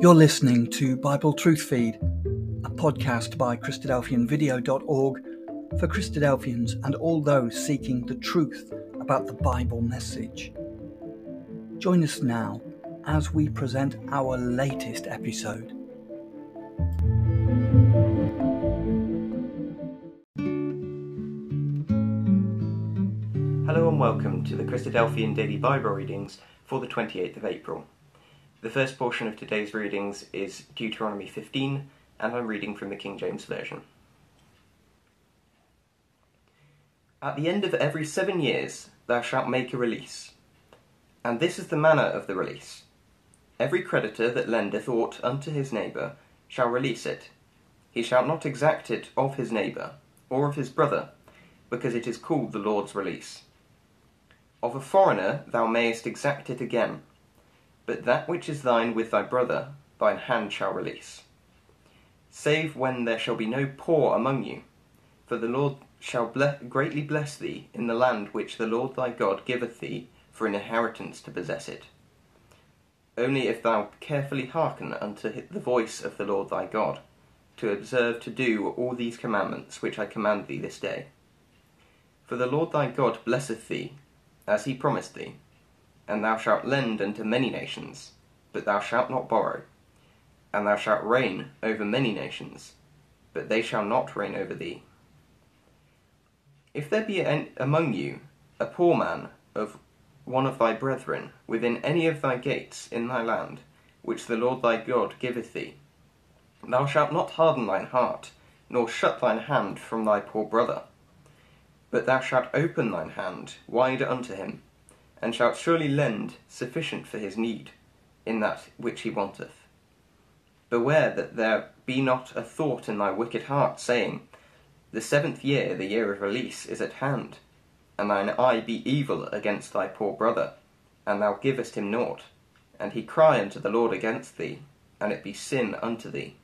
You're listening to Bible Truth Feed, a podcast by Christadelphianvideo.org for Christadelphians and all those seeking the truth about the Bible message. Join us now as we present our latest episode. Hello and welcome to the Christadelphian Daily Bible Readings for the 28th of April. The first portion of today's readings is Deuteronomy 15, and I'm reading from the King James Version. At the end of every seven years thou shalt make a release. And this is the manner of the release. Every creditor that lendeth aught unto his neighbour shall release it. He shall not exact it of his neighbour, or of his brother, because it is called the Lord's release. Of a foreigner thou mayest exact it again but that which is thine with thy brother, thine hand shall release. Save when there shall be no poor among you, for the Lord shall greatly bless thee in the land which the Lord thy God giveth thee for an inheritance to possess it. Only if thou carefully hearken unto the voice of the Lord thy God, to observe to do all these commandments which I command thee this day. For the Lord thy God blesseth thee, as he promised thee and thou shalt lend unto many nations, but thou shalt not borrow. And thou shalt reign over many nations, but they shall not reign over thee. If there be among you a poor man of one of thy brethren within any of thy gates in thy land, which the Lord thy God giveth thee, thou shalt not harden thine heart, nor shut thine hand from thy poor brother, but thou shalt open thine hand wide unto him and shalt surely lend sufficient for his need in that which he wanteth. Beware that there be not a thought in thy wicked heart, saying, The seventh year, the year of release, is at hand, and thine eye be evil against thy poor brother, and thou givest him naught, and he cry unto the Lord against thee, and it be sin unto thee.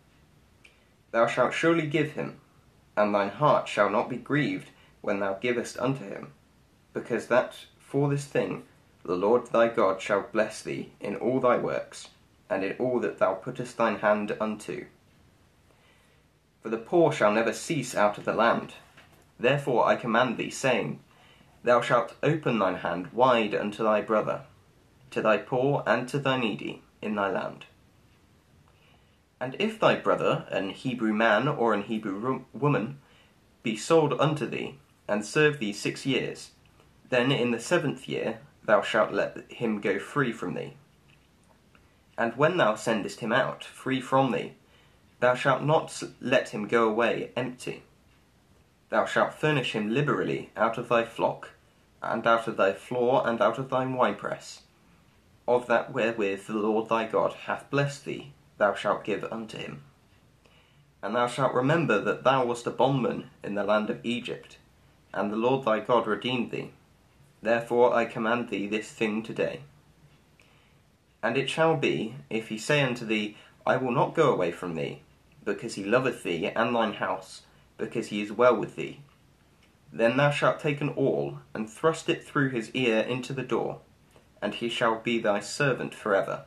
Thou shalt surely give him, and thine heart shall not be grieved when thou givest unto him, because that for this thing the Lord thy God shall bless thee in all thy works, and in all that thou puttest thine hand unto. For the poor shall never cease out of the land. Therefore I command thee, saying, Thou shalt open thine hand wide unto thy brother, to thy poor and to thy needy in thy land. And if thy brother, an Hebrew man or an Hebrew woman, be sold unto thee, and serve thee six years, then in the seventh year thou shalt let him go free from thee. And when thou sendest him out free from thee, thou shalt not let him go away empty. Thou shalt furnish him liberally out of thy flock, and out of thy floor, and out of thine winepress. Of that wherewith the Lord thy God hath blessed thee, thou shalt give unto him. And thou shalt remember that thou wast a bondman in the land of Egypt, and the Lord thy God redeemed thee. Therefore I command thee this thing today. And it shall be, if he say unto thee, I will not go away from thee, because he loveth thee and thine house, because he is well with thee, then thou shalt take an awl, and thrust it through his ear into the door, and he shall be thy servant for ever.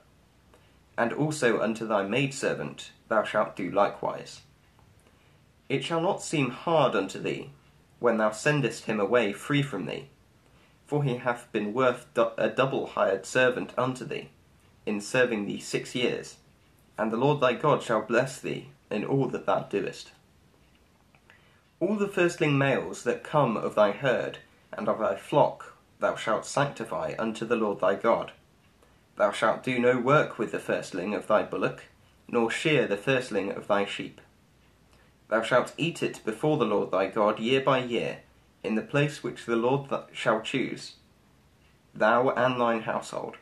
And also unto thy maidservant thou shalt do likewise. It shall not seem hard unto thee, when thou sendest him away free from thee, for he hath been worth a double hired servant unto thee, in serving thee six years, and the Lord thy God shall bless thee in all that thou doest. All the firstling males that come of thy herd and of thy flock thou shalt sanctify unto the Lord thy God. Thou shalt do no work with the firstling of thy bullock, nor shear the firstling of thy sheep. Thou shalt eat it before the Lord thy God year by year, in the place which the Lord shall choose, thou and thine household.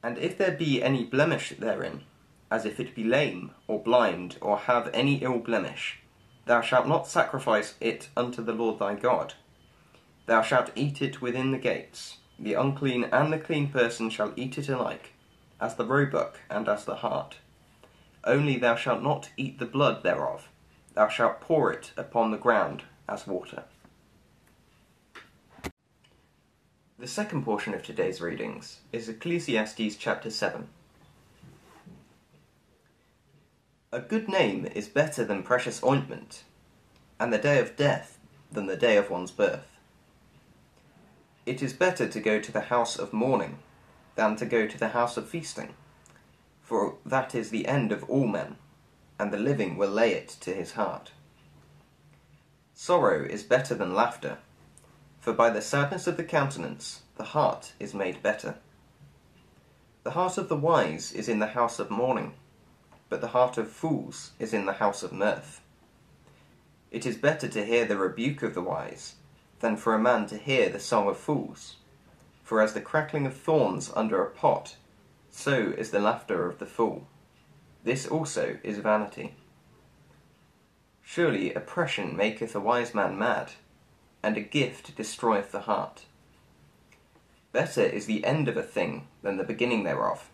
And if there be any blemish therein, as if it be lame, or blind, or have any ill blemish, thou shalt not sacrifice it unto the Lord thy God. Thou shalt eat it within the gates. The unclean and the clean person shall eat it alike, as the roebuck and as the hart. Only thou shalt not eat the blood thereof. Thou shalt pour it upon the ground as water. The second portion of today's readings is Ecclesiastes chapter 7. A good name is better than precious ointment, and the day of death than the day of one's birth. It is better to go to the house of mourning than to go to the house of feasting, for that is the end of all men, and the living will lay it to his heart. Sorrow is better than laughter, for by the sadness of the countenance the heart is made better. The heart of the wise is in the house of mourning but the heart of fools is in the house of mirth. It is better to hear the rebuke of the wise than for a man to hear the song of fools. For as the crackling of thorns under a pot, so is the laughter of the fool. This also is vanity. Surely oppression maketh a wise man mad, and a gift destroyeth the heart. Better is the end of a thing than the beginning thereof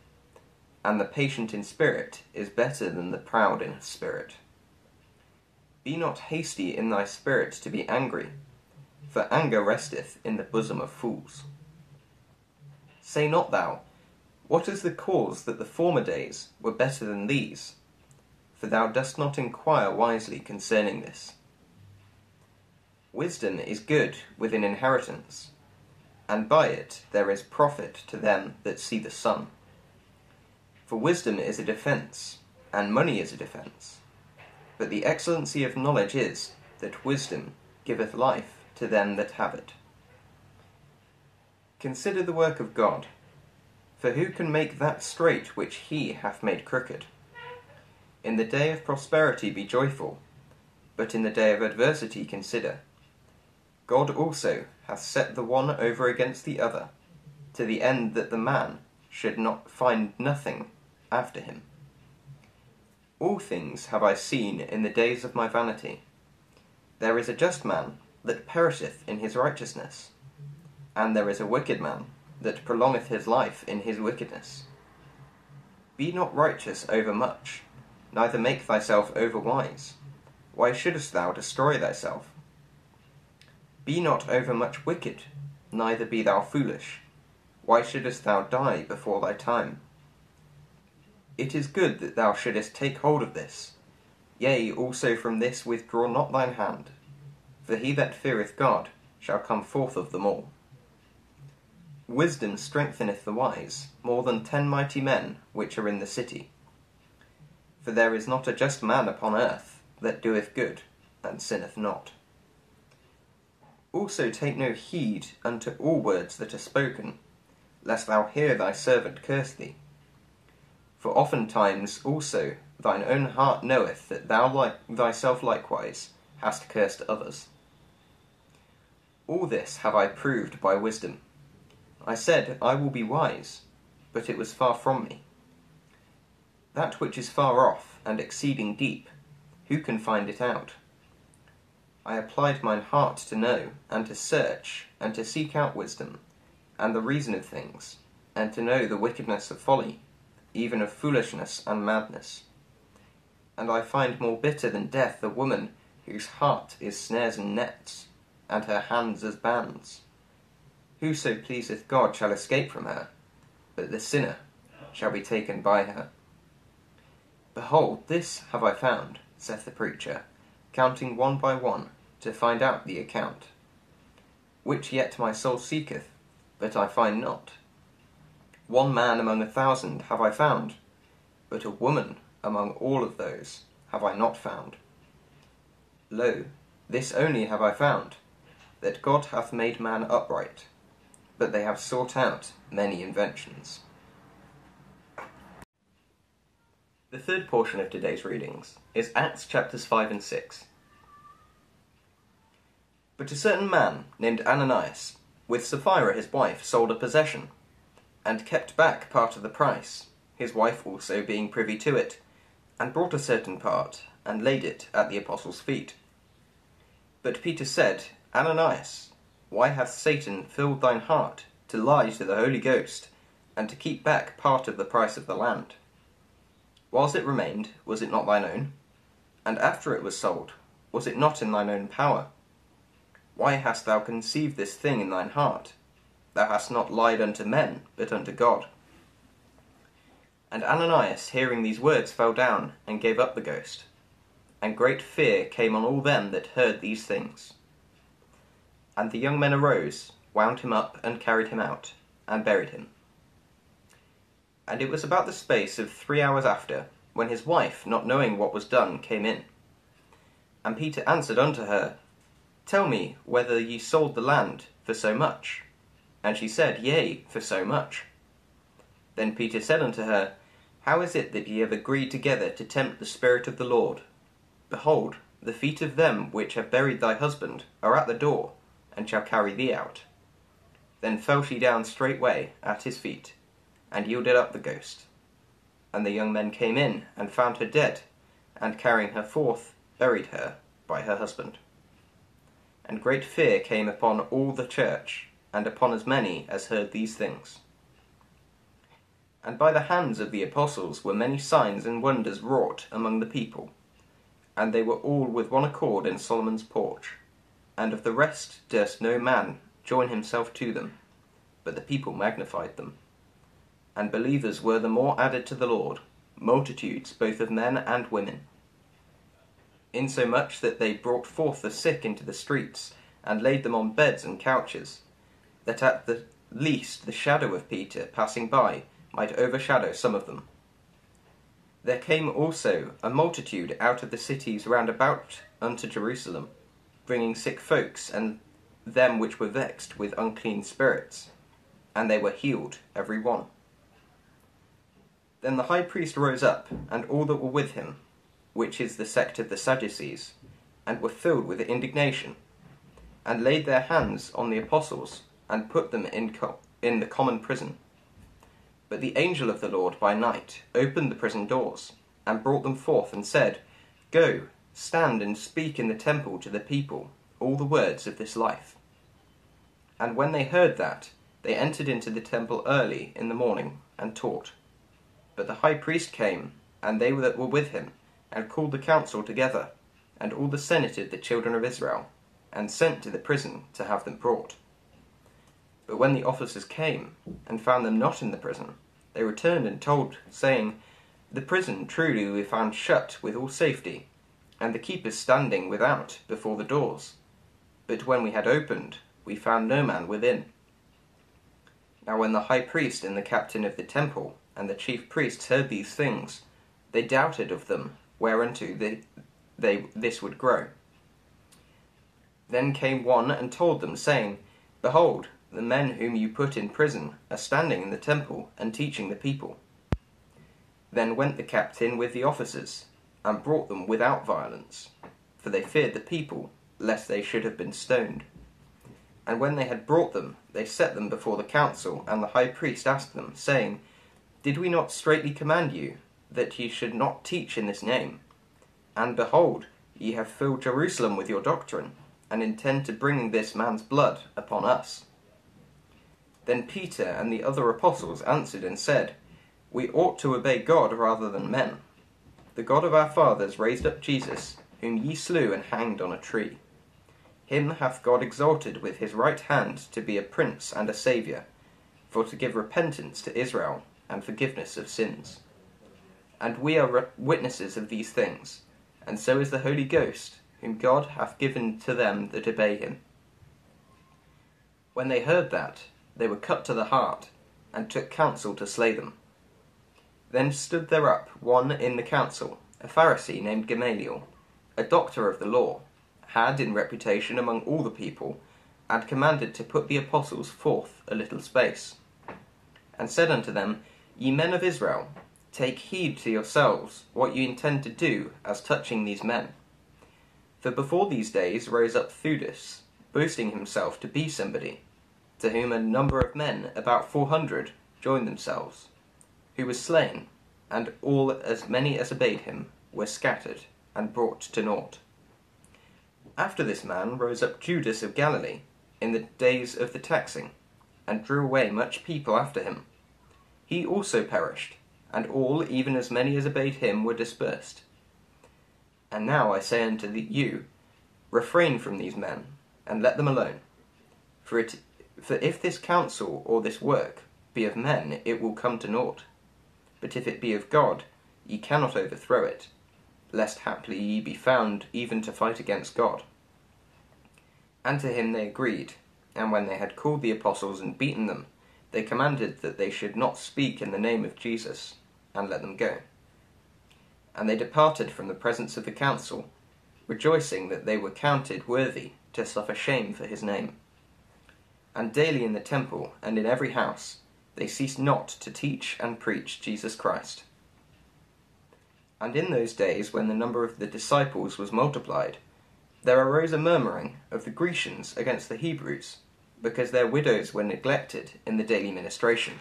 and the patient in spirit is better than the proud in spirit. Be not hasty in thy spirit to be angry, for anger resteth in the bosom of fools. Say not thou, What is the cause that the former days were better than these? For thou dost not inquire wisely concerning this. Wisdom is good with an inheritance, and by it there is profit to them that see the sun. For wisdom is a defence, and money is a defence. But the excellency of knowledge is, that wisdom giveth life to them that have it. Consider the work of God. For who can make that straight which he hath made crooked? In the day of prosperity be joyful, but in the day of adversity consider. God also hath set the one over against the other, to the end that the man should not find nothing after him. All things have I seen in the days of my vanity. There is a just man that perisheth in his righteousness, and there is a wicked man that prolongeth his life in his wickedness. Be not righteous over much, neither make thyself over wise. Why shouldest thou destroy thyself? Be not over much wicked, neither be thou foolish. Why shouldest thou die before thy time? It is good that thou shouldest take hold of this. Yea, also from this withdraw not thine hand. For he that feareth God shall come forth of them all. Wisdom strengtheneth the wise more than ten mighty men which are in the city. For there is not a just man upon earth that doeth good and sinneth not. Also take no heed unto all words that are spoken, lest thou hear thy servant curse thee. For oftentimes also thine own heart knoweth that thou like thyself likewise hast cursed others. All this have I proved by wisdom. I said, I will be wise, but it was far from me. That which is far off and exceeding deep, who can find it out? I applied mine heart to know, and to search, and to seek out wisdom, and the reason of things, and to know the wickedness of folly even of foolishness and madness. And I find more bitter than death a woman whose heart is snares and nets, and her hands as bands. Whoso pleaseth God shall escape from her, but the sinner shall be taken by her. Behold, this have I found, saith the preacher, counting one by one, to find out the account. Which yet my soul seeketh, but I find not. One man among a thousand have I found, but a woman among all of those have I not found. Lo, this only have I found, that God hath made man upright, but they have sought out many inventions. The third portion of today's readings is Acts chapters 5 and 6. But a certain man named Ananias, with Sapphira his wife, sold a possession and kept back part of the price, his wife also being privy to it, and brought a certain part, and laid it at the apostles' feet. But Peter said, Ananias, why hath Satan filled thine heart to lie to the Holy Ghost, and to keep back part of the price of the land? Whilst it remained, was it not thine own? And after it was sold, was it not in thine own power? Why hast thou conceived this thing in thine heart? Thou hast not lied unto men, but unto God. And Ananias, hearing these words, fell down and gave up the ghost. And great fear came on all them that heard these things. And the young men arose, wound him up, and carried him out, and buried him. And it was about the space of three hours after, when his wife, not knowing what was done, came in. And Peter answered unto her, Tell me whether ye sold the land for so much. And she said, Yea, for so much. Then Peter said unto her, How is it that ye have agreed together to tempt the Spirit of the Lord? Behold, the feet of them which have buried thy husband are at the door, and shall carry thee out. Then fell she down straightway at his feet, and yielded up the ghost. And the young men came in, and found her dead, and carrying her forth, buried her by her husband. And great fear came upon all the church, and upon as many as heard these things. And by the hands of the apostles were many signs and wonders wrought among the people. And they were all with one accord in Solomon's porch. And of the rest durst no man join himself to them, but the people magnified them. And believers were the more added to the Lord, multitudes both of men and women. Insomuch that they brought forth the sick into the streets, and laid them on beds and couches, that at the least the shadow of Peter passing by might overshadow some of them. There came also a multitude out of the cities round about unto Jerusalem, bringing sick folks and them which were vexed with unclean spirits, and they were healed every one. Then the high priest rose up, and all that were with him, which is the sect of the Sadducees, and were filled with indignation, and laid their hands on the apostles, and put them in, co- in the common prison. But the angel of the Lord by night opened the prison doors, and brought them forth, and said, Go, stand and speak in the temple to the people all the words of this life. And when they heard that, they entered into the temple early in the morning, and taught. But the high priest came, and they that were with him, and called the council together, and all the senate of the children of Israel, and sent to the prison to have them brought. But when the officers came, and found them not in the prison, they returned and told, saying, The prison truly we found shut with all safety, and the keepers standing without before the doors. But when we had opened, we found no man within. Now when the high priest and the captain of the temple and the chief priests heard these things, they doubted of them whereunto they, they this would grow. Then came one and told them, saying, Behold, the men whom you put in prison are standing in the temple and teaching the people. Then went the captain with the officers, and brought them without violence, for they feared the people, lest they should have been stoned. And when they had brought them, they set them before the council, and the high priest asked them, saying, Did we not straitly command you that ye should not teach in this name? And behold, ye have filled Jerusalem with your doctrine, and intend to bring this man's blood upon us. Then Peter and the other apostles answered and said, We ought to obey God rather than men. The God of our fathers raised up Jesus, whom ye slew and hanged on a tree. Him hath God exalted with his right hand to be a prince and a saviour, for to give repentance to Israel and forgiveness of sins. And we are witnesses of these things, and so is the Holy Ghost, whom God hath given to them that obey him. When they heard that, they were cut to the heart, and took counsel to slay them. Then stood there up one in the council, a Pharisee named Gamaliel, a doctor of the law, had in reputation among all the people, and commanded to put the apostles forth a little space, and said unto them, Ye men of Israel, take heed to yourselves what you intend to do as touching these men. For before these days rose up Theudas, boasting himself to be somebody, to whom a number of men, about four hundred, joined themselves, who was slain, and all as many as obeyed him were scattered and brought to naught. After this man rose up Judas of Galilee in the days of the taxing, and drew away much people after him. He also perished, and all, even as many as obeyed him, were dispersed. And now I say unto you, refrain from these men, and let them alone. For, it, for if this counsel or this work be of men, it will come to naught. But if it be of God, ye cannot overthrow it, lest haply ye be found even to fight against God. And to him they agreed, and when they had called the apostles and beaten them, they commanded that they should not speak in the name of Jesus, and let them go. And they departed from the presence of the council, rejoicing that they were counted worthy to suffer shame for his name. And daily in the temple and in every house they ceased not to teach and preach Jesus Christ. And in those days, when the number of the disciples was multiplied, there arose a murmuring of the Grecians against the Hebrews, because their widows were neglected in the daily ministration.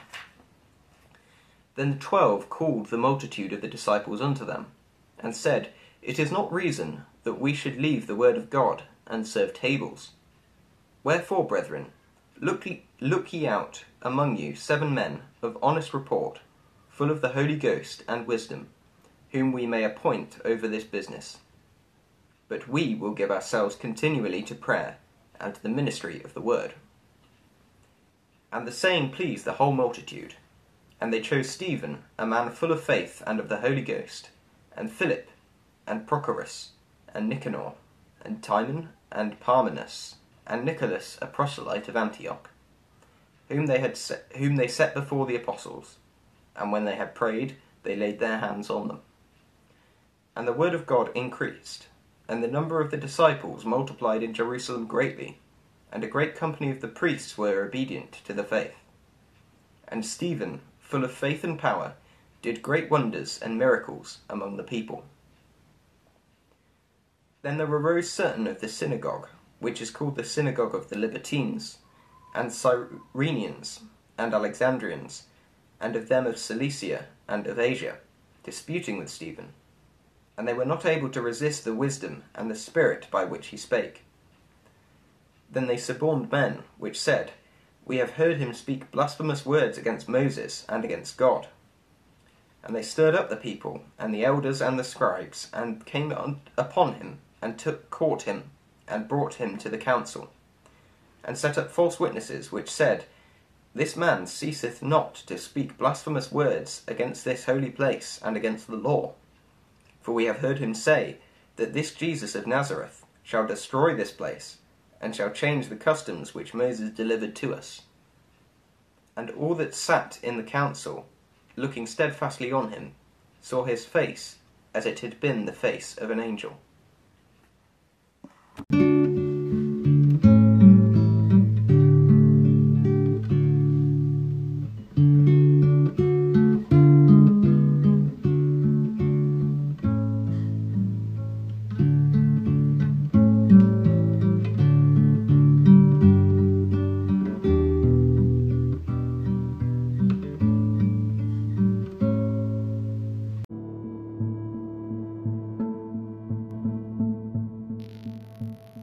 Then the twelve called the multitude of the disciples unto them, and said, It is not reason that we should leave the word of God and serve tables. Wherefore, brethren, look ye, look ye out among you seven men of honest report, full of the Holy Ghost and wisdom, whom we may appoint over this business. But we will give ourselves continually to prayer and to the ministry of the word. And the saying pleased the whole multitude. And they chose Stephen, a man full of faith and of the Holy Ghost, and Philip, and Prochorus, and Nicanor, and Timon, and Parmenas, and Nicholas, a proselyte of Antioch, whom they had set, whom they set before the apostles. And when they had prayed, they laid their hands on them. And the word of God increased, and the number of the disciples multiplied in Jerusalem greatly, and a great company of the priests were obedient to the faith. And Stephen, full of faith and power, did great wonders and miracles among the people. Then there arose certain of the synagogue, which is called the synagogue of the Libertines, and Cyrenians, and Alexandrians, and of them of Cilicia and of Asia, disputing with Stephen. And they were not able to resist the wisdom and the spirit by which he spake. Then they suborned men, which said, We have heard him speak blasphemous words against Moses and against God. And they stirred up the people, and the elders and the scribes, and came upon him, and took caught him, and brought him to the council, and set up false witnesses, which said, This man ceaseth not to speak blasphemous words against this holy place and against the law. For we have heard him say that this Jesus of Nazareth shall destroy this place, and shall change the customs which Moses delivered to us. And all that sat in the council, looking steadfastly on him, saw his face as it had been the face of an angel.